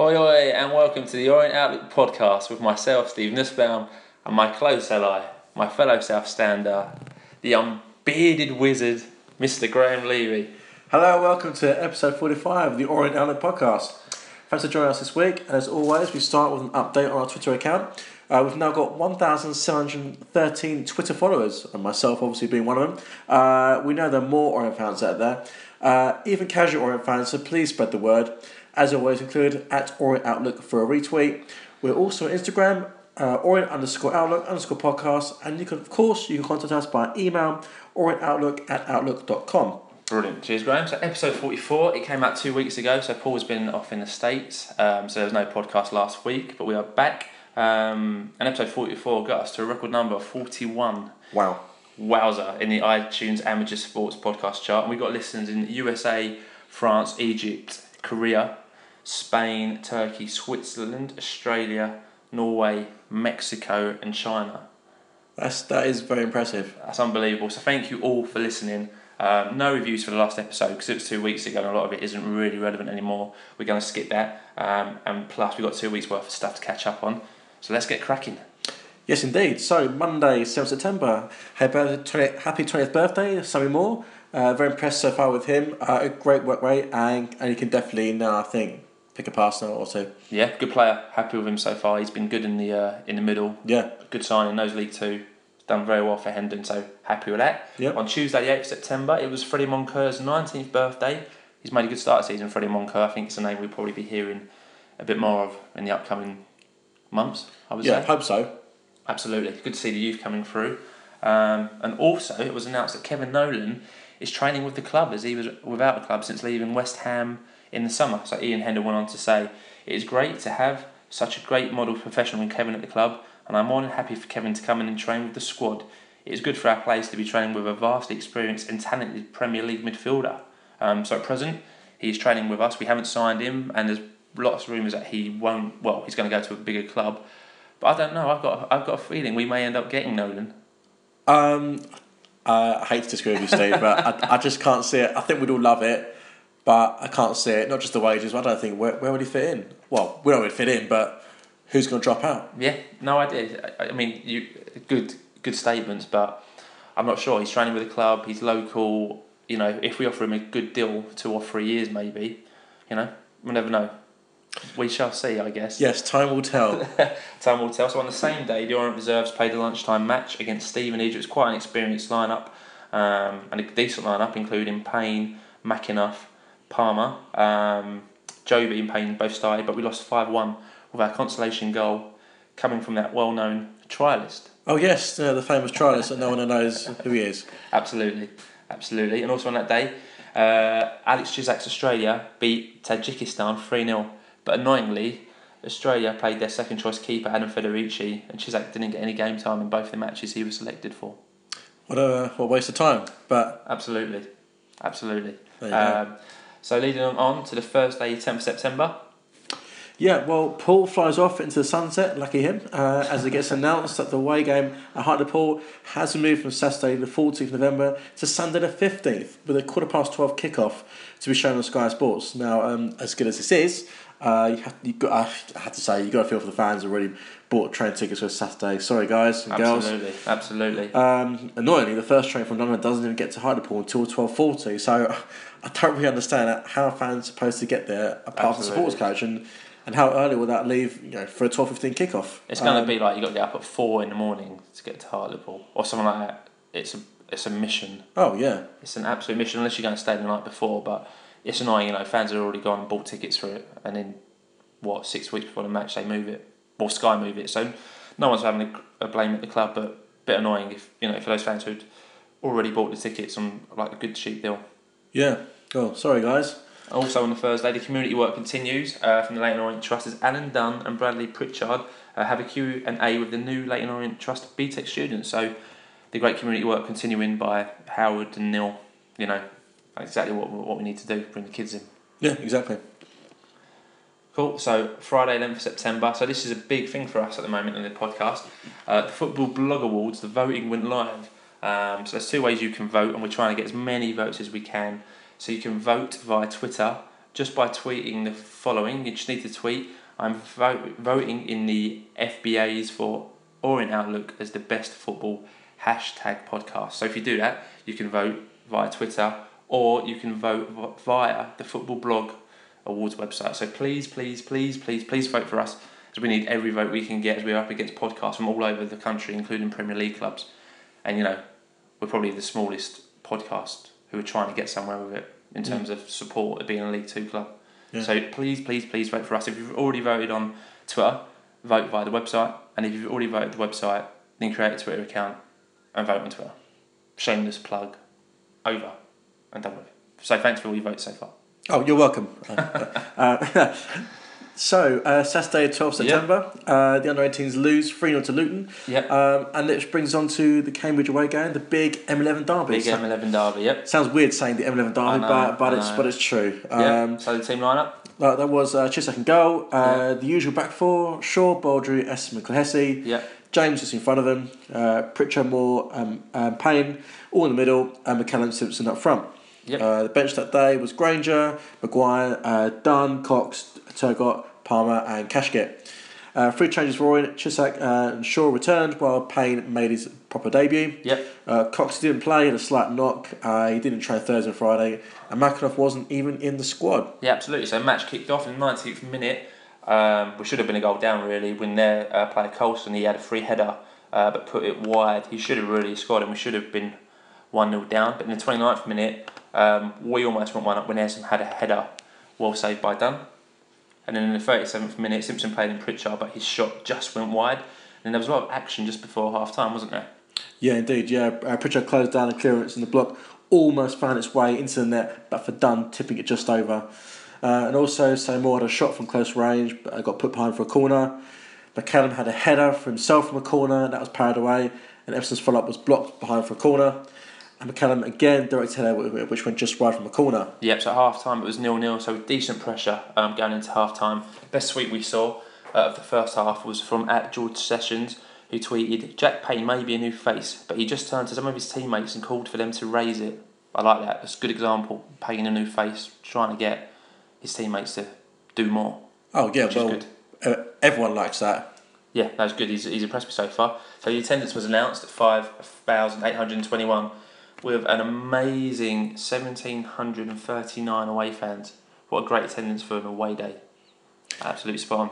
Oi, oi, and welcome to the Orient Outlook podcast with myself, Steve Nussbaum, and my close ally, my fellow South Stander, the unbearded wizard, Mr. Graham Levy. Hello, welcome to episode 45 of the Orient Outlook podcast. Thanks for joining us this week, and as always, we start with an update on our Twitter account. Uh, we've now got 1,713 Twitter followers, and myself obviously being one of them. Uh, we know there are more Orient fans out there, uh, even casual Orient fans, so please spread the word. As always, include at Orient Outlook for a retweet. We're also on Instagram, uh, Orient underscore Outlook underscore podcast, and you can, of course, you can contact us by email, orientoutlook at outlook.com. Brilliant. Cheers, Graham. So, episode 44, it came out two weeks ago. So, Paul's been off in the States. Um, so, there was no podcast last week, but we are back. Um, and episode 44 got us to a record number of 41. Wow. Wowzer in the iTunes Amateur Sports Podcast chart. And we got listens in USA, France, Egypt, Korea, Spain, Turkey, Switzerland, Australia, Norway, Mexico, and China. That's, that is very impressive. That's unbelievable. So, thank you all for listening. Um, no reviews for the last episode because it was two weeks ago and a lot of it isn't really relevant anymore. We're going to skip that. Um, and plus, we've got two weeks worth of stuff to catch up on. So let's get cracking. Yes, indeed. So, Monday, 7th September, happy 20th birthday, Sammy Moore. Uh, very impressed so far with him. Uh, a great work rate, and, and he can definitely now, I think, pick a pass now or two. Yeah, good player. Happy with him so far. He's been good in the uh, in the middle. Yeah. Good signing. Knows League Two. Done very well for Hendon, so happy with that. Yep. On Tuesday, the 8th September, it was Freddie Moncur's 19th birthday. He's made a good start to season, Freddie Moncur. I think it's a name we'll probably be hearing a bit more of in the upcoming months, I would Yeah, say. hope so. Absolutely. Good to see the youth coming through. Um, and also, it was announced that Kevin Nolan is training with the club as he was without the club since leaving West Ham in the summer. So Ian Hendon went on to say, It is great to have such a great model professional in Kevin at the club, and I'm more than happy for Kevin to come in and train with the squad. It is good for our players to be training with a vastly experienced and talented Premier League midfielder. Um, so at present, he's training with us. We haven't signed him, and there's lots of rumours that he won't. Well, he's going to go to a bigger club. But I don't know. I've got I've got a feeling we may end up getting Nolan. Um, I hate to disagree with you, Steve, but I, I just can't see it. I think we'd all love it, but I can't see it. Not just the wages, but I don't think where, where would he fit in? Well, we he'd fit in, but who's going to drop out? Yeah, no idea. I, I mean, you good good statements, but I'm not sure. He's training with the club. He's local. You know, if we offer him a good deal, two or three years maybe, you know, we'll never know. We shall see, I guess. Yes, time will tell. Time will tell. So on the same day, the Orient Reserves played a lunchtime match against Stevenage. It was quite an experienced lineup um, and a decent lineup, including Payne, McInnes, Palmer, um, Joby and Payne both started, but we lost five one with our consolation goal coming from that well-known trialist. oh, yes, uh, the famous trialist that no one knows who he is. Absolutely, absolutely. And also on that day, uh, Alex Cisak's Australia beat Tajikistan 3 0. But annoyingly, Australia played their second choice keeper, Adam Federici, and Cisak didn't get any game time in both the matches he was selected for. What a, what a waste of time. But Absolutely, absolutely. There you go. Um, so leading on, on to the Thursday, 10th September. Yeah, well, Paul flies off into the sunset, lucky him, uh, as it gets announced that the away game at Hartlepool has moved from Saturday the 14th of November to Sunday the 15th, with a quarter past 12 kickoff to be shown on Sky Sports. Now, um, as good as this is, uh, you have, you got, I had to say, you've got to feel for the fans who already bought train tickets for Saturday. Sorry, guys and girls. Absolutely, absolutely. Um, annoyingly, the first train from London doesn't even get to Hartlepool until twelve forty. So I don't really understand how fans are supposed to get there apart from the Absolutely. sports coach and, and how early will that leave? You know, for a twelve fifteen kickoff. It's going to Um, be like you got to get up at four in the morning to get to Hartlepool or something like that. It's a it's a mission. Oh yeah, It's an absolute mission unless you're going to stay the night before. But it's annoying, you know. Fans have already gone and bought tickets for it, and then what six weeks before the match they move it, or Sky move it. So no one's having a, a blame at the club, but a bit annoying if you know for those fans who'd already bought the tickets on like a good cheap deal. yeah. Oh, sorry guys. Also on the Thursday, the community work continues uh, from the Leyton Orient Trust as Alan Dunn and Bradley Pritchard uh, have a Q and A with the new Leyton Orient Trust BTEC students. So the great community work continuing by Howard and Neil. You know exactly what what we need to do, bring the kids in. Yeah, exactly. Cool. So Friday, 11th of September. So this is a big thing for us at the moment in the podcast. Uh, the Football Blog Awards. The voting went live. Um, so there's two ways you can vote, and we're trying to get as many votes as we can. So you can vote via Twitter just by tweeting the following. You just need to tweet. I'm voting in the FBAs for Orient Outlook as the best football hashtag podcast. So if you do that, you can vote via Twitter or you can vote via the Football Blog Awards website. So please, please, please, please, please vote for us as we need every vote we can get as we're up against podcasts from all over the country, including Premier League clubs. And you know, we're probably the smallest podcast who are trying to get somewhere with it in terms mm. of support of being a League Two club. Yeah. So please, please, please vote for us. If you've already voted on Twitter, vote via the website. And if you've already voted the website, then create a Twitter account and vote on Twitter. Shameless plug. Over and done with. So thanks for all your votes so far. Oh, you're welcome. uh, so, uh, Saturday, 12th September, yep. uh, the under 18s lose 3 0 to Luton. Yep. Um, and this brings on to the Cambridge away game, the big M11 derby. Big so, M11 derby, yep. Sounds weird saying the M11 derby, know, but, but, it's, but it's true. Um, yep. So, the team lineup? Uh, that was uh, Cisak and goal, uh, yep. the usual back four Shaw, Baudry, Essam, and Yep. James is in front of them, uh, Pritchard, Moore, um, um, Payne, all in the middle, and McCallum Simpson up front. Yep. Uh, the bench that day was Grainger, Maguire, uh, Dunn, Cox, Turgott, Palmer, and Kashket. Uh, three changes for Roy, Cisak uh, and Shaw returned while Payne made his proper debut. Yep. Uh, Cox didn't play, had a slight knock. Uh, he didn't train Thursday and Friday, and McAnuff wasn't even in the squad. Yeah, absolutely. So match kicked off in the 19th minute. Um, we should have been a goal down really when their uh, player Colson he had a free header uh, but put it wide. He should have really scored and we should have been 1 0 down. But in the 29th minute, um, we almost went one up when Essam had a header well saved by Dunn. And then in the 37th minute, Simpson played in Pritchard, but his shot just went wide. And there was a lot of action just before half time, wasn't there? Yeah, indeed. Yeah, uh, Pritchard closed down the clearance and the block, almost found its way into the net, but for Dunn tipping it just over. Uh, and also, Seymour had a shot from close range, but got put behind for a corner. McCallum had a header for himself from a corner, and that was parried away. And Emerson's follow up was blocked behind for a corner. And McCallum again direct header, which went just wide from the corner. Yep, so half time it was nil nil, so decent pressure um, going into half time. Best sweep we saw uh, of the first half was from at George Sessions, who tweeted, Jack Payne may be a new face, but he just turned to some of his teammates and called for them to raise it. I like that. It's a good example. Payne a new face, trying to get his teammates to do more. Oh yeah, well, uh, everyone likes that. Yeah, that was good. He's, he's impressed me so far. So the attendance was announced at 5,821 with an amazing 1,739 away fans. What a great attendance for an away day. Absolute spot on.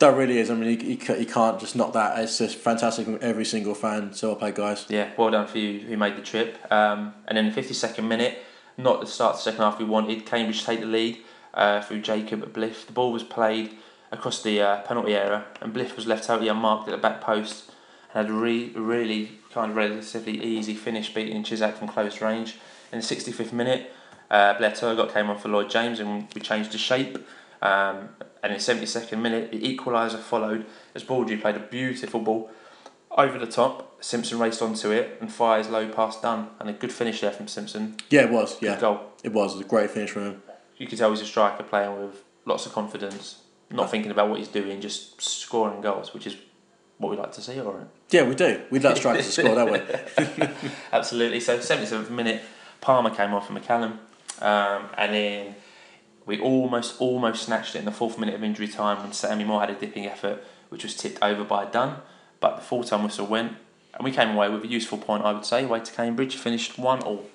That really is. I mean, you, you can't just knock that. It's just fantastic from every single fan. So well played, guys. Yeah, well done for you who made the trip. Um, and in the 52nd minute, not the start of the second half we wanted, Cambridge take the lead uh, through Jacob Bliff. The ball was played across the uh, penalty area, and Bliff was left totally unmarked at the back post and had a re- really kind of relatively easy finish beating Cisak from close range. In the 65th minute, uh, Blair Turgott came on for Lloyd James and we changed the shape. Um, and in the 72nd minute, the equaliser followed as Baudry played a beautiful ball over the top. Simpson raced onto it and fires low past Dunn, and a good finish there from Simpson. Yeah, it was. Good yeah, goal. It was. It was a great finish from him you could tell he's a striker playing with lots of confidence, not thinking about what he's doing, just scoring goals, which is what we like to see, or yeah, we do. We'd like strikers to score, don't we? Absolutely. So, 77th minute, Palmer came off for McCallum, um, and then we almost almost snatched it in the fourth minute of injury time when Sammy Moore had a dipping effort, which was tipped over by Dunn, but the full time whistle went, and we came away with a useful point, I would say. Away to Cambridge, finished one all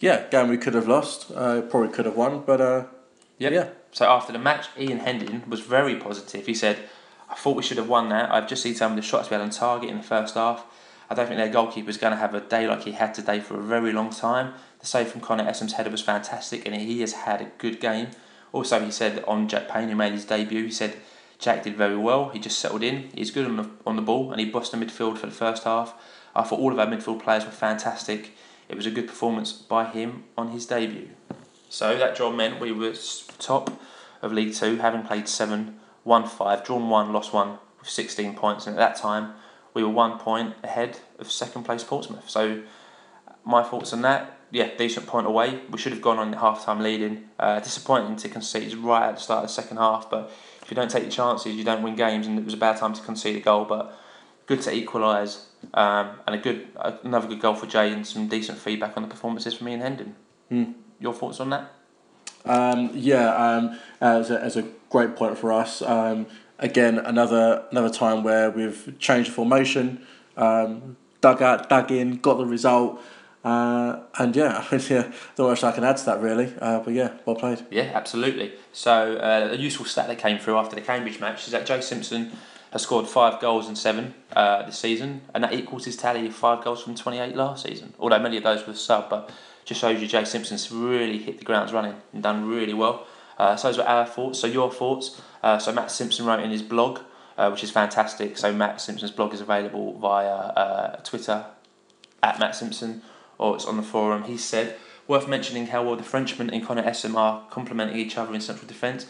yeah, game we could have lost, uh, probably could have won, but uh, yep. yeah. So after the match, Ian Hendon was very positive. He said, "I thought we should have won that. I've just seen some of the shots we had on target in the first half. I don't think their goalkeeper is going to have a day like he had today for a very long time. The save from Connor Essam's header was fantastic, and he has had a good game. Also, he said on Jack Payne, who made his debut, he said." Jack did very well. He just settled in. He's good on the, on the ball, and he bossed the midfield for the first half. I thought all of our midfield players were fantastic. It was a good performance by him on his debut. So that draw meant we were top of League Two, having played seven, won five, drawn one, lost one, with 16 points. And at that time, we were one point ahead of second place Portsmouth. So my thoughts on that, yeah, decent point away. We should have gone on half time leading. Uh, disappointing to concede right at the start of the second half, but if you don't take your chances, you don't win games. And it was a bad time to concede a goal, but good to equalise um, and a good another good goal for Jay and some decent feedback on the performances from Ian Hendon. Mm. Your thoughts on that? Um, yeah, um, as, a, as a great point for us. Um, again, another another time where we've changed formation, um, dug out, dug in, got the result. Uh, and yeah, yeah, not much I can add to that really. Uh, but yeah, well played. Yeah, absolutely. So uh, a useful stat that came through after the Cambridge match is that Joe Simpson has scored five goals and seven uh, this season, and that equals his tally of five goals from 28 last season. Although many of those were sub, but just shows you Jay Simpson's really hit the grounds running and done really well. Uh, so those were our thoughts. So your thoughts. Uh, so Matt Simpson wrote in his blog, uh, which is fantastic. So Matt Simpson's blog is available via uh, Twitter at Matt Simpson or it's on the forum. He said, worth mentioning how well the Frenchman and Connor Essam are complementing each other in central defence.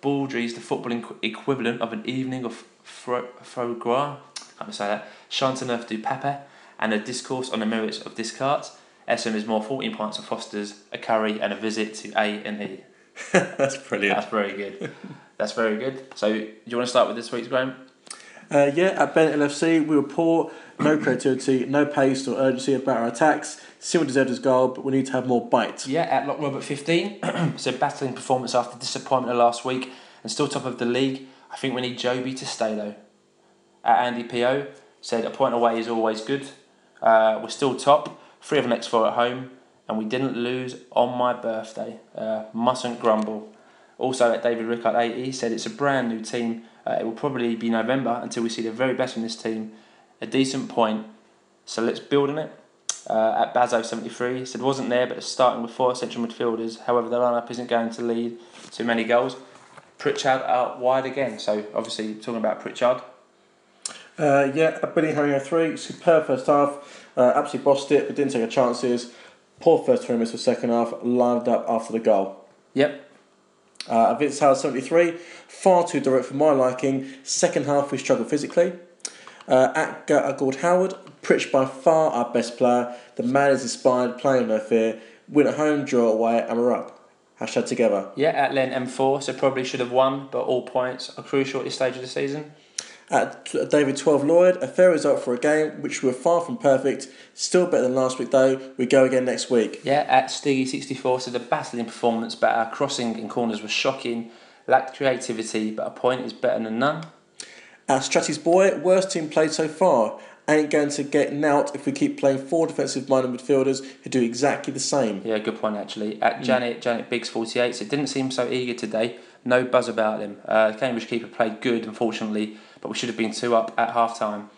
Baudry is the footballing equivalent of an evening of foie gras, I can't say that, Châteauneuf du Pape, and a discourse on the merits of Descartes. Essam is more 14 pints of Foster's, a curry, and a visit to A and E. That's brilliant. That's very good. That's very good. So, do you want to start with this week's Graham? Uh, yeah, at Bennett LFC, we were poor, no creativity, no pace or urgency about our attacks. Still deserved his goal, but we need to have more bite. Yeah, at Lock Robert 15, so battling performance after disappointment of last week and still top of the league. I think we need Joby to stay though. At Andy P.O. said a point away is always good. Uh, we're still top, three of the next four at home, and we didn't lose on my birthday. Uh, mustn't grumble. Also at David Rickard 80 said it's a brand new team. Uh, it will probably be November until we see the very best from this team. A decent point, so let's build on it uh, at Bazo 73. Said wasn't there, but starting with four central midfielders. However, the lineup isn't going to lead to many goals. Pritchard out wide again. So obviously talking about Pritchard. Uh, yeah, a Billy Harry 03, superb first half, uh, absolutely bossed it, but didn't take a chances. Poor first 20 minutes of second half, lined up after the goal. Yep. Uh, Vince Howard 73, far too direct for my liking. Second half, we struggled physically. Uh, at uh, Gord Howard, Pritch by far our best player. The man is inspired, playing no fear. Win at home, draw away, and we're up. Hashtag together. Yeah, at Len M4, so probably should have won, but all points are crucial at this stage of the season. At David 12 Lloyd, a fair result for a game which were far from perfect. Still better than last week though. We go again next week. Yeah, at Stiggy64, so the battling performance, but our crossing in corners was shocking. Lacked creativity, but a point is better than none. At Stratty's boy, worst team played so far ain't going to get out if we keep playing four defensive minded midfielders who do exactly the same. Yeah, good point actually. At Janet, mm. Janet Biggs 48, so it didn't seem so eager today. No buzz about him. Uh, Cambridge keeper played good, unfortunately, but we should have been two up at half time.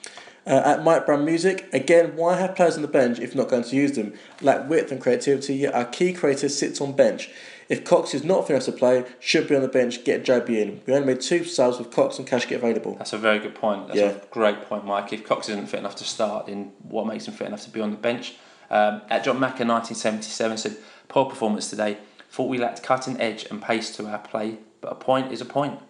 Uh, at Mike Brown Music, again, why have players on the bench if not going to use them? Lack width and creativity, yet our key creator sits on bench. If Cox is not fit enough to play, should be on the bench, get Joby in. We only made two subs with Cox and Kashket available. That's a very good point. That's yeah. a great point, Mike. If Cox isn't fit enough to start, then what makes him fit enough to be on the bench? Um, at John Macker 1977 said, poor performance today. Thought we lacked cutting edge and pace to our play, but a point is a point.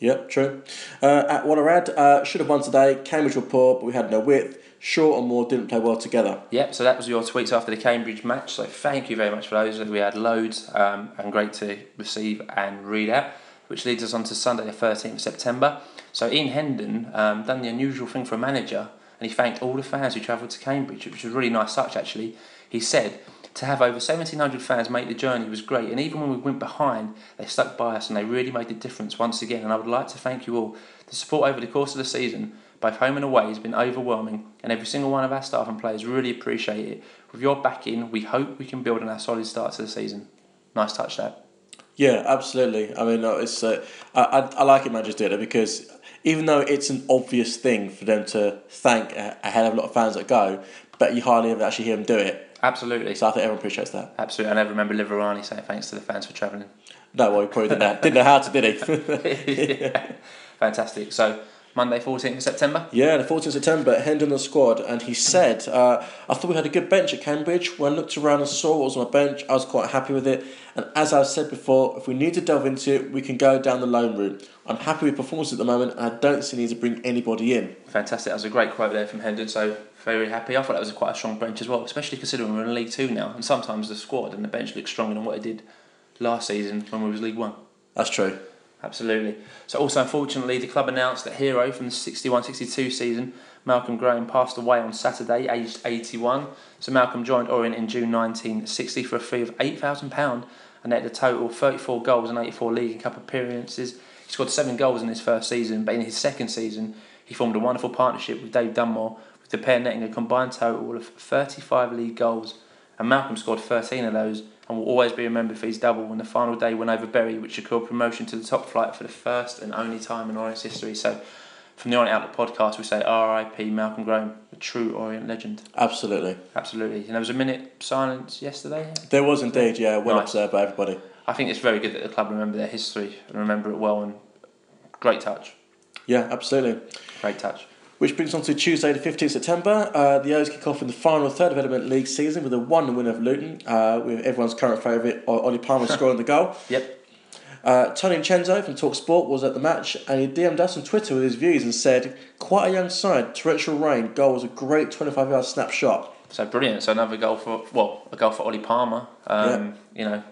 Yep, true. Uh, at Wallerad, uh, should have won today. Cambridge were poor, but we had no width. Shaw and Moore didn't play well together. Yep, so that was your tweets after the Cambridge match. So thank you very much for those. We had loads um, and great to receive and read out, which leads us on to Sunday, the 13th of September. So Ian Hendon um, done the unusual thing for a manager and he thanked all the fans who travelled to Cambridge, which was a really nice touch actually. He said, to have over 1,700 fans make the journey was great, and even when we went behind, they stuck by us and they really made a difference once again. And I would like to thank you all. The support over the course of the season both home and away, has been overwhelming, and every single one of our staff and players really appreciate it. With your backing, we hope we can build on our solid start to the season. Nice touch, that. Yeah, absolutely. I mean, it's uh, I, I, I like it, Manchester United, because even though it's an obvious thing for them to thank a, a hell of a lot of fans that go, but you hardly ever actually hear them do it. Absolutely. So I think everyone appreciates that. Absolutely. I never remember Liverani saying thanks to the fans for travelling. No, well, he probably didn't know, didn't know how to, did he? yeah. Fantastic. So Monday, 14th of September? Yeah, the 14th of September, Hendon the squad, and he said, uh, I thought we had a good bench at Cambridge. When I looked around and saw what was on the bench, I was quite happy with it. And as I've said before, if we need to delve into it, we can go down the loan route. I'm happy with performance at the moment, and I don't see need to bring anybody in. Fantastic. That was a great quote there from Hendon, so very happy. I thought that was quite a strong bench as well, especially considering we're in League Two now, and sometimes the squad and the bench looks stronger than what it did last season when we was League One. That's true. Absolutely. So, also, unfortunately, the club announced that hero from the 61 62 season, Malcolm Graham, passed away on Saturday, aged 81. So, Malcolm joined Orient in June 1960 for a fee of £8,000 and netted a total of 34 goals and 84 league and cup appearances. He scored seven goals in his first season, but in his second season, he formed a wonderful partnership with Dave Dunmore, with the pair netting a combined total of 35 league goals. And Malcolm scored 13 of those and will always be remembered for his double in the final day win over Bury, which secured promotion to the top flight for the first and only time in Orient's history. So, from the Orient Outlook podcast, we say R.I.P. Malcolm Graham, a true Orient legend. Absolutely. Absolutely. And there was a minute silence yesterday. There was indeed, yeah, well Nice. observed by everybody. I think it's very good that the club remember their history and remember it well. And great touch. Yeah, absolutely. Great touch. Which brings on to Tuesday, the 15th September. Uh, the O's kick off in the final third of development league season with a 1 win of Luton, uh, with everyone's current favourite, Ollie Palmer, scoring the goal. Yep. Uh, Tony Vincenzo from Talk Sport was at the match and he DM'd us on Twitter with his views and said, Quite a young side, torrential rain, goal was a great 25 yard snapshot. So brilliant. So another goal for well, a goal for Ollie Palmer. Um, You know,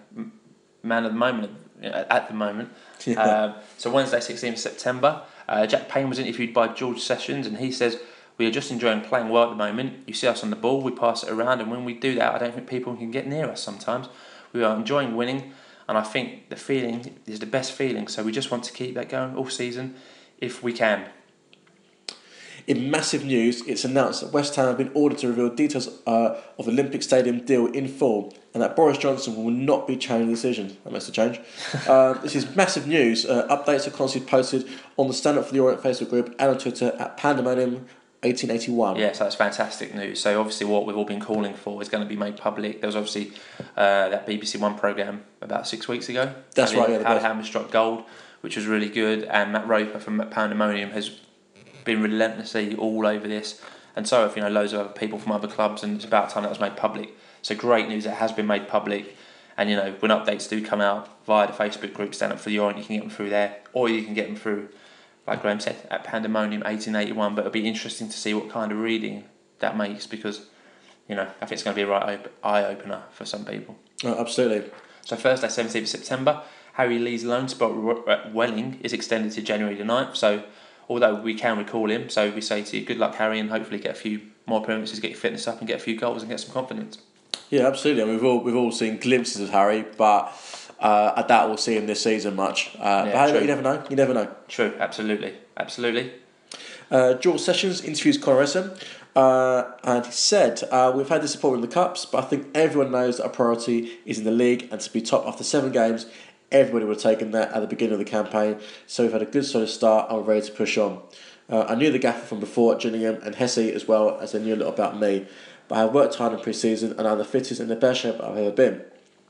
man of the moment at the moment. Yeah. Um, so Wednesday, 16th September, uh, Jack Payne was interviewed by George Sessions, and he says. We are just enjoying playing well at the moment. You see us on the ball, we pass it around, and when we do that, I don't think people can get near us sometimes. We are enjoying winning, and I think the feeling is the best feeling. So we just want to keep that going all season if we can. In massive news, it's announced that West Ham have been ordered to reveal details uh, of the Olympic Stadium deal in full and that Boris Johnson will not be changing the decision. That makes a change. uh, this is massive news. Uh, updates are constantly posted on the Stand Up for the Orient Facebook group and on Twitter at Pandemonium 1881. Yes, that's fantastic news. So obviously, what we've all been calling for is going to be made public. There was obviously uh, that BBC One program about six weeks ago. That's how right, the- yeah, the how the. Struck gold, which was really good. And Matt Roper from Pandemonium has been relentlessly all over this, and so have you know loads of other people from other clubs. And it's about time that was made public. So great news that has been made public. And you know when updates do come out via the Facebook group, stand up for the Orient, you can get them through there, or you can get them through like Graham said, at Pandemonium 1881. But it'll be interesting to see what kind of reading that makes because, you know, I think it's going to be a right op- eye opener for some people. Oh, absolutely. So Thursday, 17th of September, Harry Lee's loan spot at Welling is extended to January the 9th. So although we can recall him, so we say to you, good luck, Harry, and hopefully get a few more appearances, get your fitness up, and get a few goals and get some confidence. Yeah, absolutely. And we've all we've all seen glimpses of Harry, but uh, I doubt we'll see him this season much. Uh, Yeah, but hey, you never know. You never know. True, absolutely, absolutely. Uh, George Sessions interviews Conor uh, and he said, uh, We've had disappointment in the Cups, but I think everyone knows that our priority is in the league and to be top after seven games. Everybody would have taken that at the beginning of the campaign, so we've had a good solid start and we're ready to push on. Uh, I knew the gaffer from before at Gillingham and Hesse as well as they knew a little about me, but I have worked hard in pre season and I'm the fittest and the best shape I've ever been.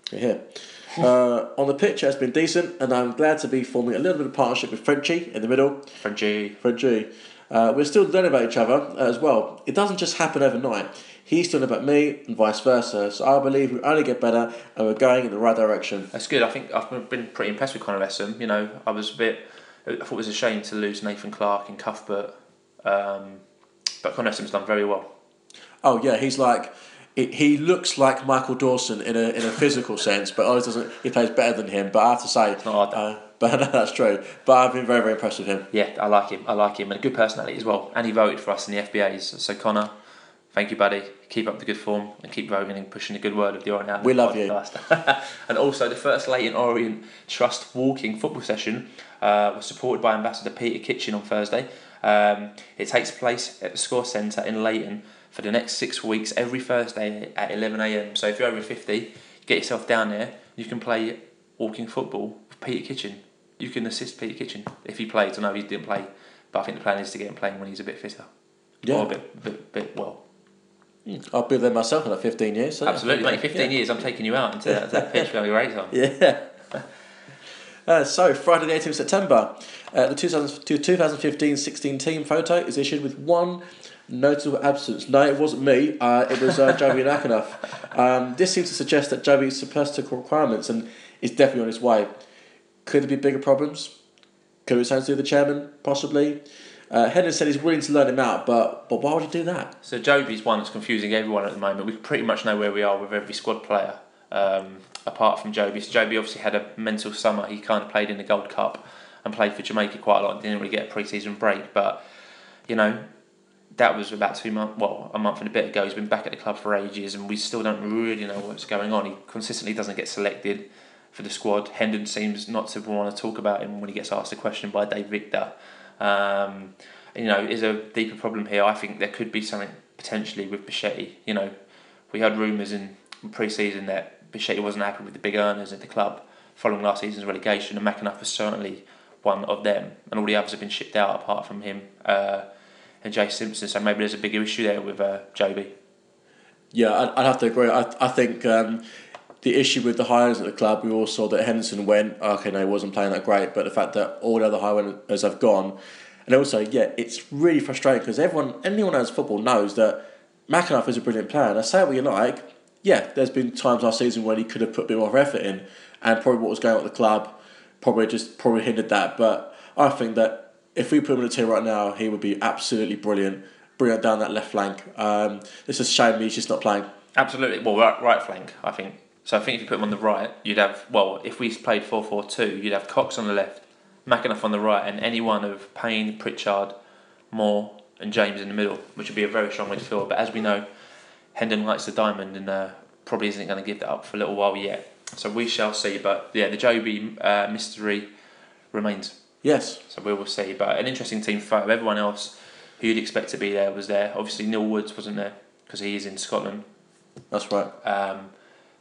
Here. Uh, on the pitch, it has been decent, and I'm glad to be forming a little bit of partnership with Frenchie in the middle. Frenchie. Frenchie. Uh, we're still learning about each other uh, as well. It doesn't just happen overnight. He's learning about me and vice versa. So I believe we only get better and we're going in the right direction. That's good. I think I've been pretty impressed with Conor. You know, I was a bit. I thought it was a shame to lose Nathan Clarke and Cuthbert, um, but Conor done very well. Oh yeah, he's like it, he looks like Michael Dawson in a in a physical sense, but always doesn't. He plays better than him. But I have to say, not hard, uh, but that's true. But I've been very very impressed with him. Yeah, I like him. I like him, and a good personality as well. And he voted for us in the FBAs. So Connor, thank you, buddy. Keep up the good form and keep voting and pushing the good word of the Orient Outlook We love you. and also, the first Leyton Orient Trust walking football session uh, was supported by Ambassador Peter Kitchen on Thursday. Um, it takes place at the Score Centre in Leyton for the next six weeks, every Thursday at 11am. So if you're over 50, get yourself down there. You can play walking football with Peter Kitchen. You can assist Peter Kitchen if he plays. I know he didn't play, but I think the plan is to get him playing when he's a bit fitter. Yeah. Or a bit, bit, bit well. I'll be there myself in like 15 years. So Absolutely, yeah. mate. 15 years, I'm taking you out into that, that pitch. Have a great time. Yeah. Uh, so, Friday the 18th of September, uh, the 2000 2015-16 team photo is issued with one notable absence. No, it wasn't me. Uh, it was uh, Joby McAnuff. Um, this seems to suggest that Joby surpassed the requirements and is definitely on his way. Could there be bigger problems? Could it something to the chairman? Possibly. Uh, Henderson said he's willing to learn him out, but but why would he do that? So Joby's one that's confusing everyone at the moment. We pretty much know where we are with every squad player, um, apart from Joby. So Joby obviously had a mental summer. He kind of played in the Gold Cup and played for Jamaica quite a lot. and Didn't really get a pre-season break, but you know that was about two months, well, a month and a bit ago. He's been back at the club for ages, and we still don't really know what's going on. He consistently doesn't get selected. For the squad. Hendon seems not to want to talk about him when he gets asked a question by Dave Victor. Um, you know, is a deeper problem here. I think there could be something potentially with Becchetti. You know, we had rumours in pre-season that Becchetti wasn't happy with the big earners at the club following last season's relegation, and McAnuff was certainly one of them, and all the others have been shipped out apart from him uh, and Jay Simpson. So maybe there's a bigger issue there with uh, Joby. Yeah, I'd, I'd have to agree. I, I think um, the issue with the hires at the club, we all saw that Henderson went. Okay, no, he wasn't playing that great, but the fact that all the other hires have gone, and also, yeah, it's really frustrating because everyone, anyone who knows football knows that McAnuff is a brilliant player. And I say what you like, yeah, there's been times last season when he could have put a bit more effort in, and probably what was going on at the club probably just probably hindered that. But I think that if we put him in the team right now, he would be absolutely brilliant, brilliant down that left flank. Um, it's a shame he's just not playing. Absolutely. Well, right, right flank, I think. So I think if you put him on the right, you'd have well, if we played 4-4-2, you'd have Cox on the left, McAnuff on the right, and any one of Payne, Pritchard, Moore, and James in the middle, which would be a very strong midfield. But as we know, Hendon likes the diamond and uh, probably isn't going to give that up for a little while yet. So we shall see. But yeah, the Joby uh, mystery remains. Yes. So we will see. But an interesting team photo. Everyone else who you'd expect to be there was there. Obviously, Neil Woods wasn't there because he is in Scotland. That's right. Um,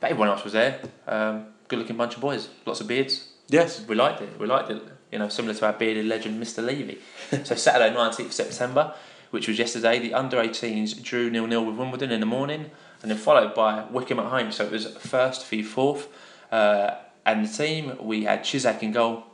but everyone else was there. Um, good looking bunch of boys. Lots of beards. Yes. We liked it. We liked it. You know, similar to our bearded legend, Mr. Levy. so Saturday, 19th September, which was yesterday, the under 18s drew nil nil with Wimbledon in the morning, and then followed by Wycombe at home. So it was first v fourth. Uh, and the team, we had Cisak in goal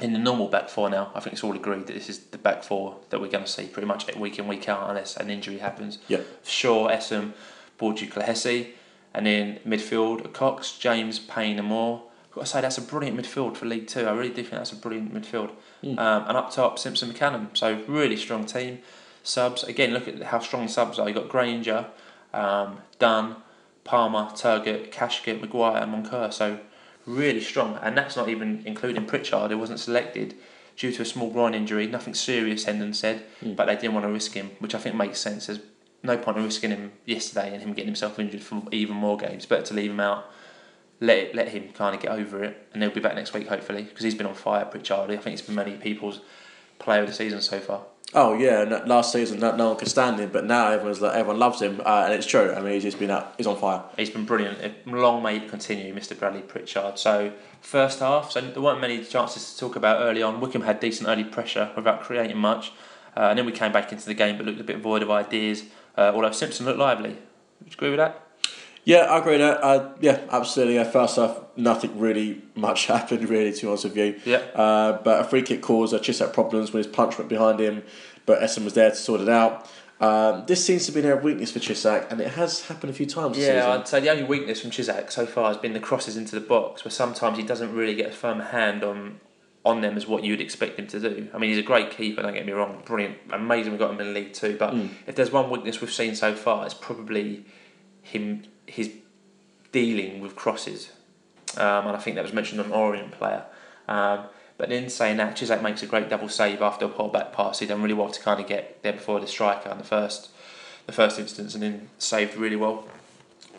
in the normal back four now. I think it's all agreed that this is the back four that we're going to see pretty much week in, week out, unless an injury happens. Yeah. Shaw, Essam, Borgi, Clohessy. And then midfield, Cox, James, Payne, and Moore. I've got to say, that's a brilliant midfield for League Two. I really do think that's a brilliant midfield. Mm. Um, and up top, Simpson McCallum. So, really strong team. Subs, again, look at how strong the subs are. You've got Grainger, um, Dunn, Palmer, Turgott, Kashket, Maguire, and Moncur. So, really strong. And that's not even including Pritchard, who wasn't selected due to a small groin injury. Nothing serious, Hendon said, Mm. but they didn't want to risk him, which I think makes sense. There's no point in risking him yesterday and him getting himself injured for even more games. Better to leave him out, let it, let him kind of get over it, and he'll be back next week hopefully because he's been on fire, Pritchard. I think it's been many people's player of the season so far. Oh yeah, and last season no, no one could stand him, but now everyone's like, everyone loves him, uh, and it's true. I mean, he's just been out, he's on fire. He's been brilliant. Long may it continue, Mr. Bradley Pritchard. So first half, so there weren't many chances to talk about early on. Wycombe had decent early pressure without creating much, uh, and then we came back into the game but looked a bit void of ideas. Uh, although Simpson looked lively. Would you agree with that? Yeah, I agree with that. Uh, yeah, absolutely. Yeah, first off, nothing really much happened, really, to be honest with you. Yeah. Uh, but a free kick caused uh, Cisak problems when his punch went behind him, but Essam was there to sort it out. Um, this seems to be an area of weakness for Cisak, and it has happened a few times Yeah, season. I'd say the only weakness from Cisak so far has been the crosses into the box, where sometimes he doesn't really get a firm hand on on them as what you'd expect him to do. I mean, he's a great keeper, don't get me wrong, brilliant, amazing we got him in the League Two. But Mm. if there's one weakness we've seen so far, it's probably him his dealing with crosses, um, and I think that was mentioned on Orient player. Um, but in saying that, Cisak makes a great double save after a pull back pass. He done really well to kind of get there before the striker in the first the first instance, and then saved really well.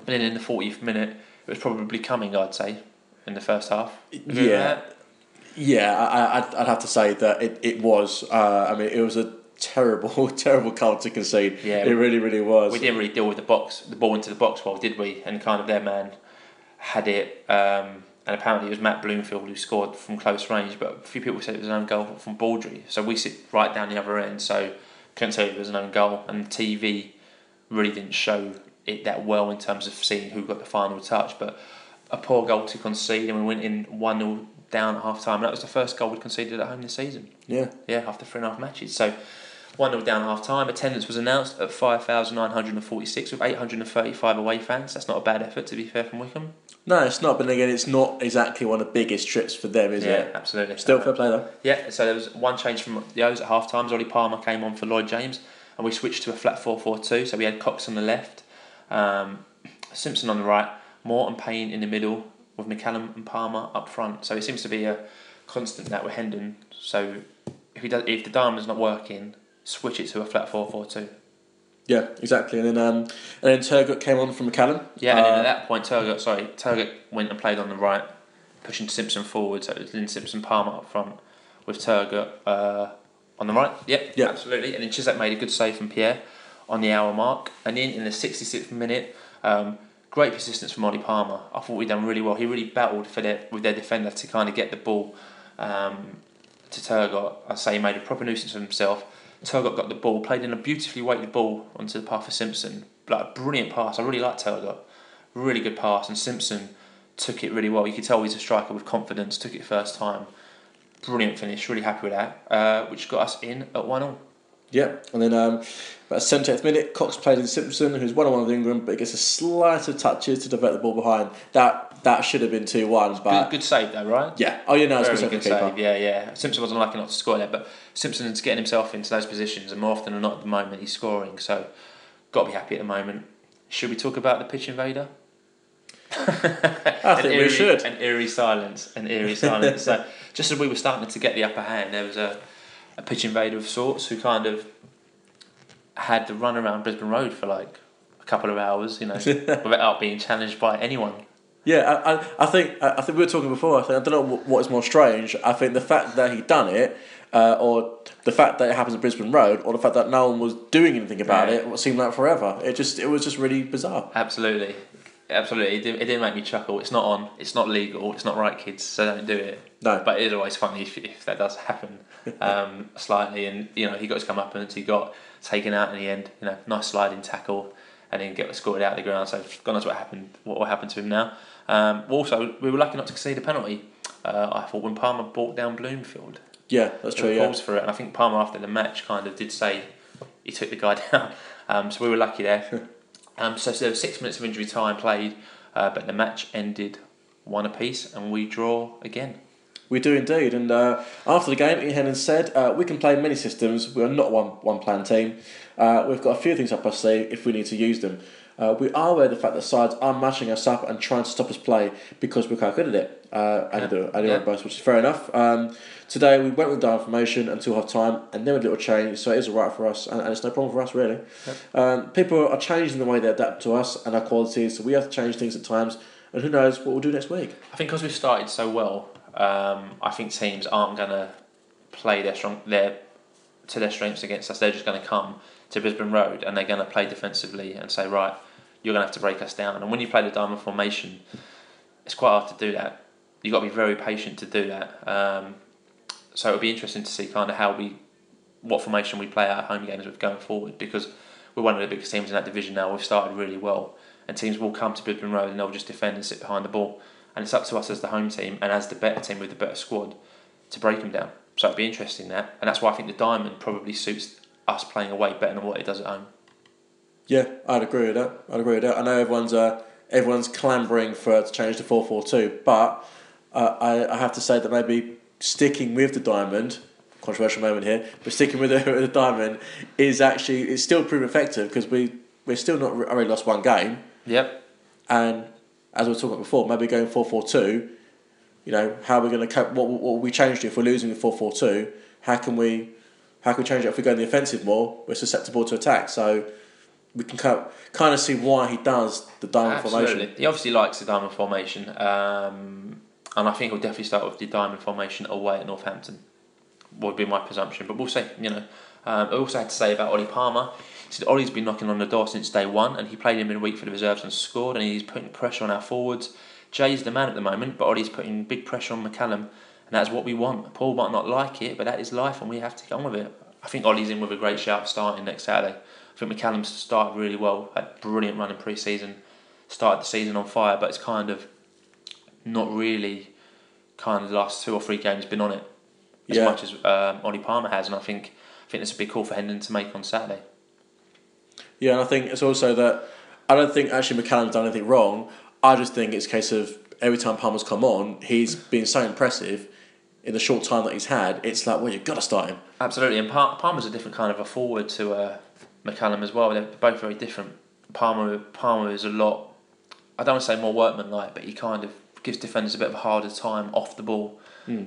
And then in the 40th minute, it was probably coming, I'd say, in the first half. Yeah. Yeah, I, I- I'd, I'd have to say that it, it was. Uh, I mean, it was a terrible, terrible goal to concede. Yeah. it really, really was. We didn't really deal with the box, the ball into the box well, did we? And kind of their man had it, um, and apparently it was Matt Bloomfield who scored from close range, but a few people said it was an own goal from Baudry. So we sit right down the other end, so couldn't say it was an own goal. And the TV really didn't show it that well in terms of seeing who got the final touch, but a poor goal to concede, and we went in 1 0 down at half time. That was the first goal we'd conceded at home this season. Yeah, Yeah, after three and a half matches. So 1 0 down at half time. Attendance was announced at 5,946 with 835 away fans. That's not a bad effort, to be fair, from Wycombe. no, it's not. But again, it's not exactly one of the biggest trips for them, is yeah, it? Yeah, absolutely. Still fair play though. Yeah, so there was one change from the O's at half time. Ollie Palmer came on for Lloyd James, and we switched to a flat 4 4 2. So we had Cox on the left, um, Simpson on the right, Moore and Payne in the middle, with McCallum and Palmer up front. So it seems to be a constant that with Hendon. So if he does, if the diamond's not working, switch it to a flat 4 4 2. Yeah, exactly. And then um, and then Turgott came on from McCallum. Yeah, and then Uh, at that point, Turgott, sorry, Turgott went and played on the right, pushing Simpson forward. So it was Lynn Simpson Palmer up front with Turgott uh, on the right. Yep, Yeah. absolutely. And then Cisak made a good save from Pierre on the hour mark. And then in the 66th minute, um, great persistence from Ollie Palmer. I thought we'd done really well. He really battled for their, with their defender to kind of get the ball um, to Turgott. I'd say he made a proper nuisance of himself. Turgott got the ball, played in a beautifully weighted ball onto the path of Simpson. Like a brilliant pass. I really liked Turgott. Really good pass. And Simpson took it really well. You could tell he's a striker with confidence. Took it first time. Brilliant finish. Really happy with that. Uh, which got us in at one all. Yeah, and then um, about 70th minute, Cox played in Simpson, who's one on one with Ingram, but he gets a slight of touches to divert the ball behind. That that should have been 2 1, but Good, good save though, right? yeah. Oh, yeah, no, it's good good save. Yeah, yeah. Simpson wasn't lucky not to score there, but Simpson's getting himself into those positions, and more often than not, at the moment he's scoring. So, got to be happy at the moment. Should we talk about the pitch invader? I think we should. An eerie silence. An eerie silence. so, just as we were starting to get the upper hand, there was a, a pitch invader of sorts who kind of had the run around Brisbane Road for like a couple of hours, you know, without being challenged by anyone. Yeah, I, I, I think I think we were talking before. I think I don't know what, is more strange. I think the fact that he done it, uh, or the fact that it happens at Brisbane Road, or the fact that no one was doing anything about Yeah. it, what seemed like forever. It just it was just really bizarre. Absolutely, absolutely. It didn't, it didn't make me chuckle. It's not on. It's not legal. It's not right, kids. So don't do it. No. But it is always funny if, if that does happen, um, slightly. And you know he got his comeuppance. He got taken out in the end. You know, nice sliding tackle, and then get escorted out of the ground. So God knows what happened. What will happen to him now? Um, also, we were lucky not to concede a penalty. Uh, I thought when Palmer brought down Bloomfield, Yeah, that's true. were Yeah, calls for it, and I think Palmer after the match kind of did say he took the guy down. Um, so we were lucky there. um, so, so there was six minutes of injury time played, uh, but the match ended one apiece, and we draw again. We do indeed. And uh, after the game, Ian Hendon said, uh, "We can play many systems. We are not one one plan team. Uh, we've got a few things up our sleeve if we need to use them." Uh, we are aware of the fact that sides are matching us up and trying to stop us play because we're quite good at it. Uh, and Yeah. do and do Yeah. which is fair enough. Um, today we went with diamond formation until half time, and then with a little change, so it is alright for us, and, and it's no problem for us really. Um, people are changing the way they adapt to us and our qualities, so we have to change things at times. And who knows what we'll do next week? I think because we've started so well, um, I think teams aren't going to play their strong their to their strengths against us. They're just going to come to Brisbane Road and they're going to play defensively and say, right, you're going to have to break us down. And when you play the diamond formation, it's quite hard to do that. You've got to be very patient to do that. Um, so it'll be interesting to see kind of how we, what formation we play our home games with going forward because we're one of the biggest teams in that division now. We've started really well, and teams will come to Brisbane Road and they'll just defend and sit behind the ball. And it's up to us as the home team and as the better team with the better squad to break them down. So it'd be interesting that, and that's why I think the diamond probably suits us playing away better than what it does at home. Yeah, I'd agree with that. I'd agree with that. I know everyone's uh, everyone's clambering for it to change to four four two, but uh, I, I have to say that maybe sticking with the diamond, controversial moment here, but sticking with the, with the diamond is actually it's still proven effective because we we're still not re- already lost one game, Yep. and as we were talking about before, maybe going 4 4 2, You know how are we're going to cope. What, what will we change to if we're losing with four four two? How can we how can we change it if we go in the offensive more? We're susceptible to attack, so we can kind of, kind of see why he does the diamond Absolutely. formation. He obviously likes the diamond formation, um, and I think he'll definitely start with the diamond formation away at Northampton. Would be my presumption, but we'll see. You know, um, I also had to say about Ollie Palmer. Said Ollie's been knocking on the door since day one, and he played him in a week for the reserves and scored, and he's putting pressure on our forwards. Jay's the man at the moment, but Ollie's putting big pressure on McCallum, and that's what we want. Paul might not like it, but that is life, and we have to get on with it. I think Ollie's in with a great shout starting next Saturday. I think McCallum's started really well, had a brilliant run in pre-season, started the season on fire, but it's kind of not really kind of the last two or three games been on it as Yeah. much as um, Ollie Palmer has, and I think I think it's a big call for Hendon to make on Saturday. Yeah, and I think it's also that I don't think actually McCallum's done anything wrong. I just think it's a case of every time Palmer's come on, he's been so impressive in the short time that he's had. It's like, well, you've got to start him. Absolutely, and Palmer's a different kind of a forward to uh, McCallum as well. They're both very different. Palmer Palmer is a lot. I don't want to say more workmanlike, but he kind of gives defenders a bit of a harder time off the ball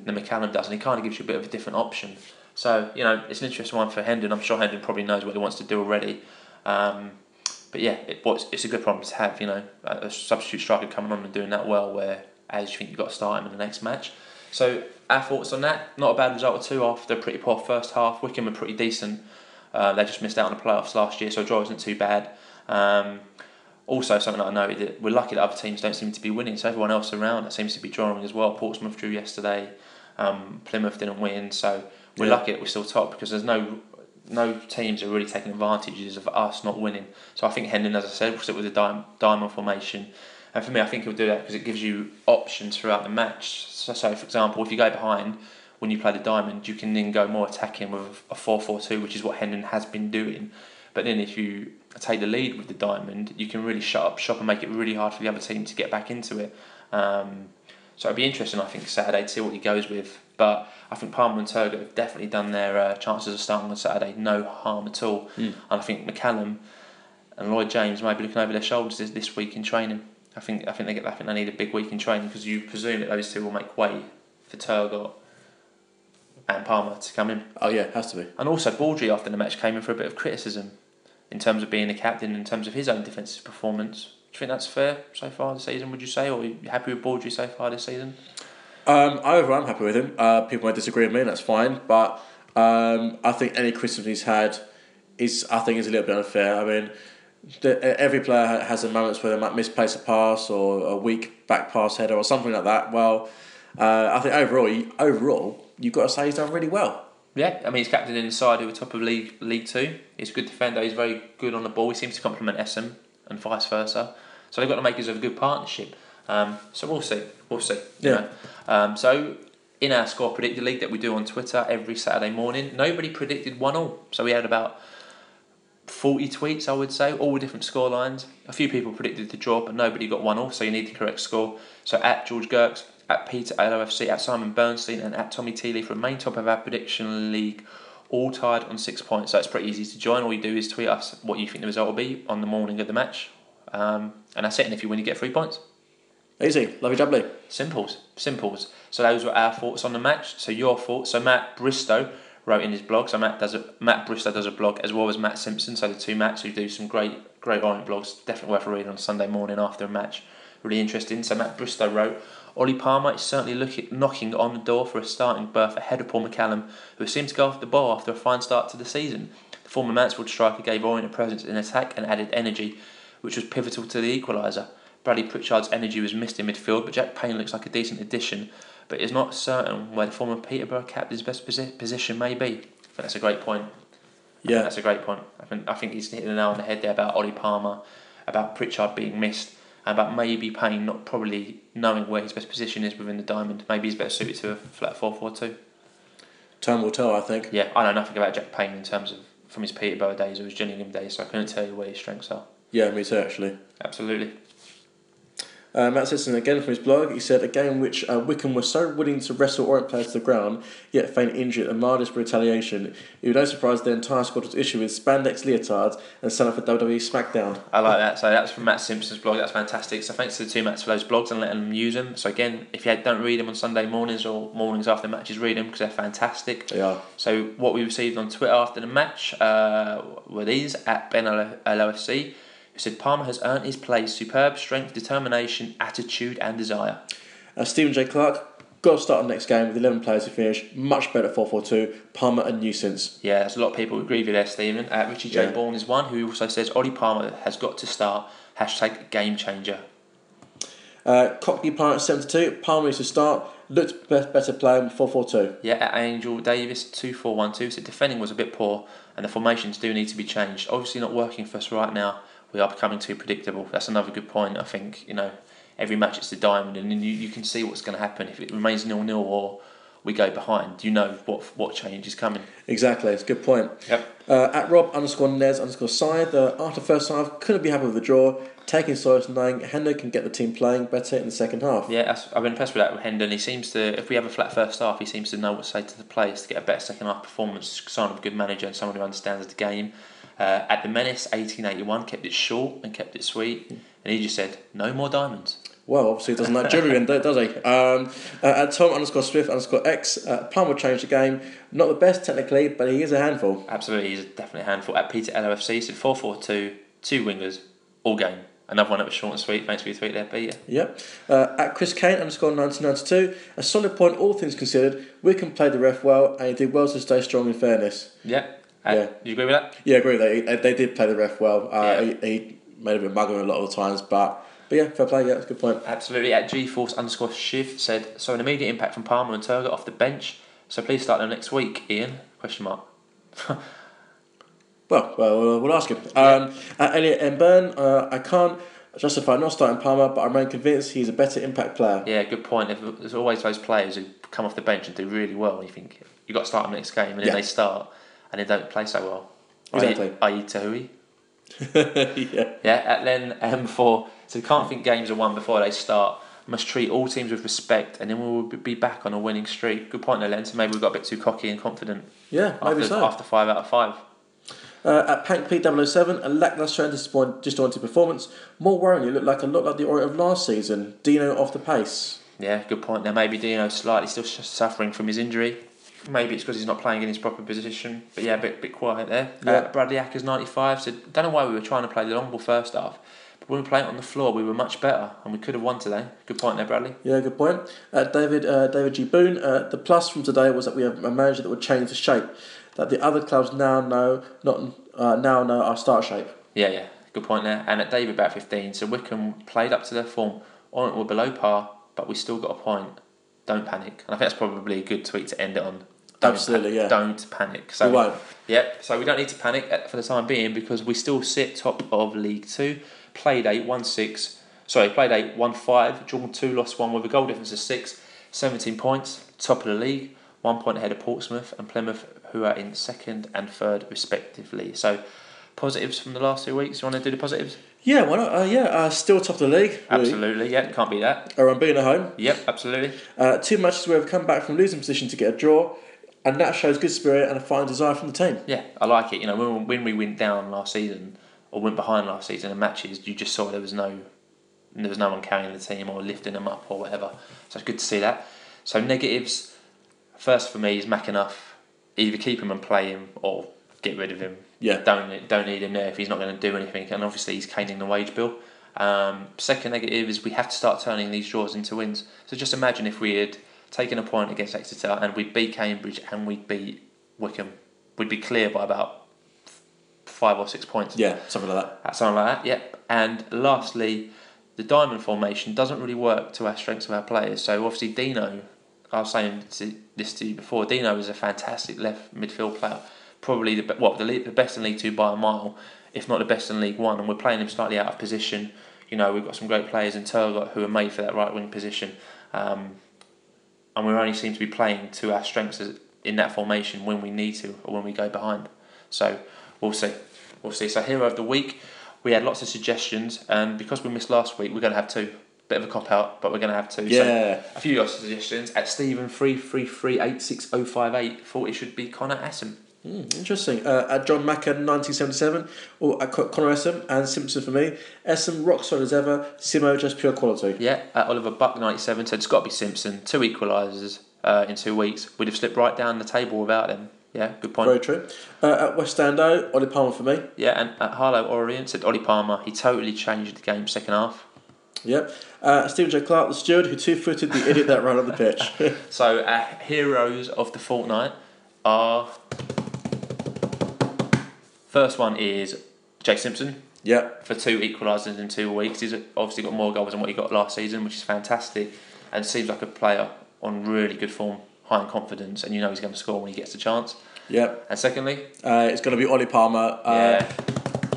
than McCallum does, and he kind of gives you a bit of a different option. So you know, it's an interesting one for Hendon. I'm sure Hendon probably knows what he wants to do already. Um, but yeah, it, well, it's, it's a good problem to have. You know, a, substitute striker coming on and doing that well, where as you think you've got to start him in the next match. So our thoughts on that? Not a bad result or two after a pretty poor first half. Wycombe were pretty decent. Uh, they just missed out on the playoffs last year, so a draw isn't too bad. Um, also, something that I noted that we're lucky that other teams don't seem to be winning, so everyone else around it seems to be drawing as well. Portsmouth drew yesterday, um, Plymouth didn't win, so we're Yeah. lucky that we're still top because there's no no teams are really taking advantages of us not winning. So I think Hendon, as I said, will sit with a diamond formation. And for me, I think he'll do that because it gives you options throughout the match. So, so, for example, if you go behind when you play the diamond, you can then go more attacking with a 4 4 2, which is what Hendon has been doing. But then if you take the lead with the diamond, you can really shut up shop and make it really hard for the other team to get back into it. Um, so it'd be interesting, I think, Saturday to see what he goes with. But I think Palmer and Turgott have definitely done their uh, chances of starting on Saturday no harm at all. Mm. And I think McCallum and Lloyd James may be looking over their shoulders this, this week in training. I think I think they get I think they need a big week in training because you presume that those two will make way for Turgott and Palmer to come in. Oh yeah, has to be. And also Baudry after the match came in for a bit of criticism in terms of being the captain, in terms of his own defensive performance. Do you think that's fair so far this season? Would you say, or are you happy with Baudry so far this season? Um, overall, I'm happy with him. Uh, people might disagree with me, and that's fine. But um, I think any criticism he's had is, I think, is a little bit unfair. I mean, the, every player has a moments where they might misplace a pass or a weak back pass header or something like that. Well, uh, I think overall, you, overall, you've got to say he's done really well. Yeah, I mean he's captain inside who are top of league League Two. He's a good defender. He's very good on the ball. He seems to complement Essam and vice versa. So they've got to make us a good partnership. Um, so we'll see. We'll see. Yeah. Um, so in our score predictor league that we do on Twitter every Saturday morning, nobody predicted one all. So we had about forty tweets, I would say, all different score lines. A few people predicted the draw, but nobody got one all. So you need the correct score. So at George Gerks, at Peter LOFC, at Simon Bernstein, and at Tommy Teeley main top of our prediction league, all tied on six points. So it's pretty easy to join. All you do is tweet us what you think the result will be on the morning of the match, um, and that's it. And if you win, you get three points. Easy, love lovely jubbly. Simples, simples. So those were our thoughts on the match. So your thoughts. So Matt Bristow wrote in his blog. So Matt does a Matt Bristow does a blog as well as Matt Simpson. So the two Matts who do some great great Orient blogs. Definitely worth a read on Sunday morning after a match. Really interesting. So Matt Bristow wrote. Ollie Palmer is certainly looking, knocking on the door for a starting berth ahead of Paul McCallum, who seems to go off the ball after a fine start to the season. The former Mansfield striker gave Orient a presence in attack and added energy, which was pivotal to the equaliser. Bradley Pritchard's energy was missed in midfield, but Jack Payne looks like a decent addition. But it's not certain where the former Peterborough captain's best posi- position may be. I think that's a great point. I Yeah, that's a great point. I think I think he's hitting the nail on the head there about Ollie Palmer, about Pritchard being missed, about maybe Payne not probably knowing where his best position is within the diamond. Maybe he's better suited to a flat four four four two. time will tell. I think. Yeah, I know nothing about Jack Payne in terms of from his Peterborough days or his Gillingham days, so I couldn't tell you where his strengths are. Yeah, me too. Actually. Absolutely. Uh, Matt Simpson again from his blog. He said a game in which uh, Wycombe was so willing to wrestle Orient players to the ground, yet feign injury at the mildest retaliation. It was no surprise the entire squad was issued with spandex leotards and signed up for WWE SmackDown. I like that. So that's from Matt Simpson's blog. That's fantastic. So thanks to the two Matts for those blogs and letting them use them. So again, if you don't read them on Sunday mornings or mornings after matches, read them because they're fantastic. They are. So what we received on Twitter after the match uh, were these at Ben LOFC, who said Palmer has earned his place, superb strength, determination, attitude, and desire. Uh, Stephen J. Clark got to start the next game with 11 players to finish. Much better at 4 4 2. Palmer a nuisance. Yeah, there's a lot of people who agree with you there, Stephen. Uh, Richie J. Yeah. Bourne is one who also says Ollie Palmer has got to start. Hashtag game changer. Uh, Cockney Planet 72. Palmer needs to start. Looked be- better playing 4 4 2. Yeah, at Angel Davis two four one two said defending was a bit poor and the formations do need to be changed. Obviously not working for us right now. We are becoming too predictable. That's another good point. I think you know every match it's the diamond and then you, you can see what's going to happen if it remains nil nil or we go behind. You know what what change is coming. Exactly, it's a good point. Yep. Uh, at Rob underscore Nez underscore side, uh, after first half, couldn't be happy with the draw. Taking solace knowing Hendo can get the team playing better in the second half. Yeah, I've been impressed with that with Hendon. He seems to, if we have a flat first half, he seems to know what to say to the players to get a better second half performance. Sign of a good manager and someone who understands the game. Uh, at the Menace, 1881, kept it short and kept it sweet. And he just said, no more diamonds. Well, obviously, he doesn't like jewellery, then, does he? Um, uh, at Tom underscore Swift underscore X, uh, Palmer changed the game. Not the best technically, but he is a handful. Absolutely, he's definitely a handful. At Peter LOFC, said 4 4 2, two wingers, all game. another one that was short and sweet. Thanks for your tweet there, Peter. Yep. Uh, at Chris Kane underscore 1992, a solid point, all things considered. Wycombe played the ref well and he did well to stay strong in fairness. Yeah. Uh, Yeah. Do you agree with that? Yeah, I agree. They, they, they did play the ref well. Uh, Yeah. he, he made a bit of mug on a lot of the times, but, but yeah, fair play. Yeah, that's a good point. Absolutely. At GeForce underscore Shiv said, so an immediate impact from Palmer and Turgott off the bench. So please start them next week, Ian? Question mark. Well, well, we'll, ask him. Um, at Elliot M. Byrne, uh, I can't justify not starting Palmer, but I remain convinced he's a better impact player. Yeah, good point. There's always those players who come off the bench and do really well, and you think you've got to start them next game, and then Yeah. they start and they don't play so well. Exactly. I.e. Tahui. yeah. Yeah, at Len M4. So we can't think games are won before they start. Must treat all teams with respect, and then we will be back on a winning streak. Good point there, Len. So maybe we got a bit too cocky and confident Yeah, maybe after, so. after five out of five. Uh, at Pank P007, a lacklustre and disappoint- disjointed performance. More worryingly, it looked like a lot like the Orient of last season. Dino off the pace. Yeah, good point there. Maybe Dino's slightly still suffering from his injury. Maybe it's because he's not playing in his proper position. But yeah, a bit, bit quiet there. Yeah. Uh, Bradley Ackers, 95, so don't know why we were trying to play the long ball first half. But when we played it on the floor, we were much better and we could have won today. Good point there, Bradley. Yeah, good point. Uh, David uh, David G. Boone, uh, the plus from today was that we have a manager that would change the shape. That the other clubs now know not uh, now know our start shape. Yeah, yeah, good point there. And at David about 15, so Wycombe played up to their form. On it, were below par, but we still got a point. Don't panic. And I think that's probably a good tweet to end it on. Don't Absolutely, pa- yeah. Don't panic. So we won't. Yep. So we don't need to panic uh, for the time being because we still sit top of League Two. Played eight, won six. Sorry, played eight, won five, drawn two, lost one with a goal difference of six. 17 points, top of the league, one point ahead of Portsmouth and Plymouth, who are in second and third respectively. So positives from the last two weeks. You want to do the positives? Yeah, why not? Uh, yeah, uh, still top of the league. really. Absolutely. Yeah, can't be that. Are unbeaten at home. Yep, absolutely. Uh, two matches where we've come back from losing position to get a draw, and that shows good spirit and a fine desire from the team. Yeah, I like it. You know, when, when we went down last season or went behind last season in matches, you just saw there was no there was no one carrying the team or lifting them up or whatever. So it's good to see that. So negatives, first for me is McAnuff. Either keep him and play him or get rid of him. Yeah. Don't don't need him there if he's not going to do anything. And obviously he's caning the wage bill. Um, second negative is we have to start turning these draws into wins. So just imagine if we had taken a point against Exeter and we beat Cambridge and we beat Wycombe, we'd be clear by about five or six points. Yeah, something like that. Something like that, yep. And lastly, the diamond formation doesn't really work to our strengths of our players. So obviously Dino, I was saying this to you before, Dino is a fantastic left midfield player. Probably the the, the best in League Two by a mile, if not the best in League One. And we're playing him slightly out of position. You know, we've got some great players in Turgott who are made for that right wing position. Um, and we only seem to be playing to our strengths in that formation when we need to or when we go behind. So we'll see. We'll see. So hero of the week, we had lots of suggestions, and because we missed last week, we're going to have two. Bit of a cop out, but we're going to have two. Yeah. So a few of your suggestions at Stephen three three three eight six oh five eight thought it should be Connor Essam. Mm, interesting. Uh, at John Macker, 1977, or at Con- Connor Essam and Simpson for me. Essam, rock solid as ever. Simo, just pure quality. Yeah, at Oliver Buck ninety seven said it's got to be Simpson. Two equalisers uh, in two weeks. We'd have slipped right down the table without them. Yeah, good point. Very true. Uh, at West Ando, Ollie Palmer for me. Yeah, and at Harlow Orient said Ollie Palmer. He totally changed the game second half. Yep. Uh, Stephen J. Clark, the steward who two footed the idiot that ran on the pitch. So our heroes of the fortnight are. First one is Jay Simpson yep. for two equalisers in two weeks. He's obviously got more goals than what he got last season, which is fantastic, and seems like a player on really good form, high in confidence, and you know he's going to score when he gets the chance. Yep. And secondly, Uh, it's going to be Ollie Palmer. Uh, yeah,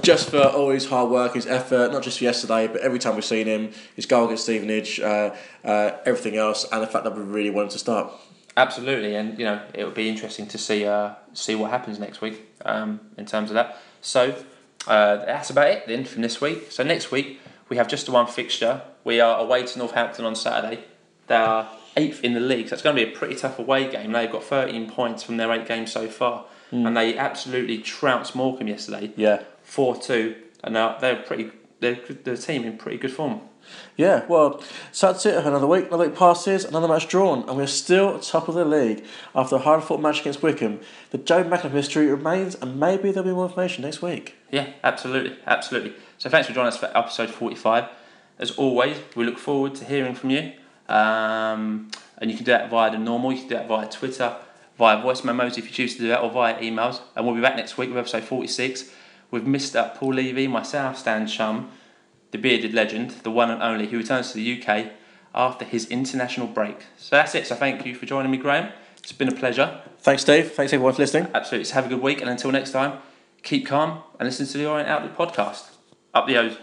Just for all his hard work, his effort, not just for yesterday, but every time we've seen him, his goal against Stevenage, uh, uh, everything else, and the fact that we really wanted to start. Absolutely, and you know it would be interesting to see uh, see what happens next week um, in terms of that. So uh, that's about it then from this week. So next week we have just the one fixture. We are away to Northampton on Saturday. They are eighth in the league, so it's going to be a pretty tough away game. They've got 13 points from their eight games so far, and they absolutely trounced Morecambe yesterday, Yeah. four two, and now they're pretty. They're the team in pretty good form. Yeah, well, so that's it. Another week, another week passes, another match drawn, and we're still top of the league after a hard fought match against Wycombe. The Jobi McAnuff mystery remains, and maybe there'll be more information next week. Yeah, absolutely, absolutely. So thanks for joining us for episode 45. As always, we look forward to hearing from you. Um, and you can do that via the normal, you can do that via Twitter, via voice memos if you choose to do that, or via emails. And we'll be back next week with episode 46 with Mr. Paul Levy, myself, Stan Shum, the bearded legend, the one and only, who returns to the UK after his international break. So that's it. So thank you for joining me, Graham. It's been a pleasure. Thanks, Dave. Thanks, everyone, for listening. Absolutely. So have a good week, and until next time, keep calm and listen to the Orient Outlook podcast. Up the O's.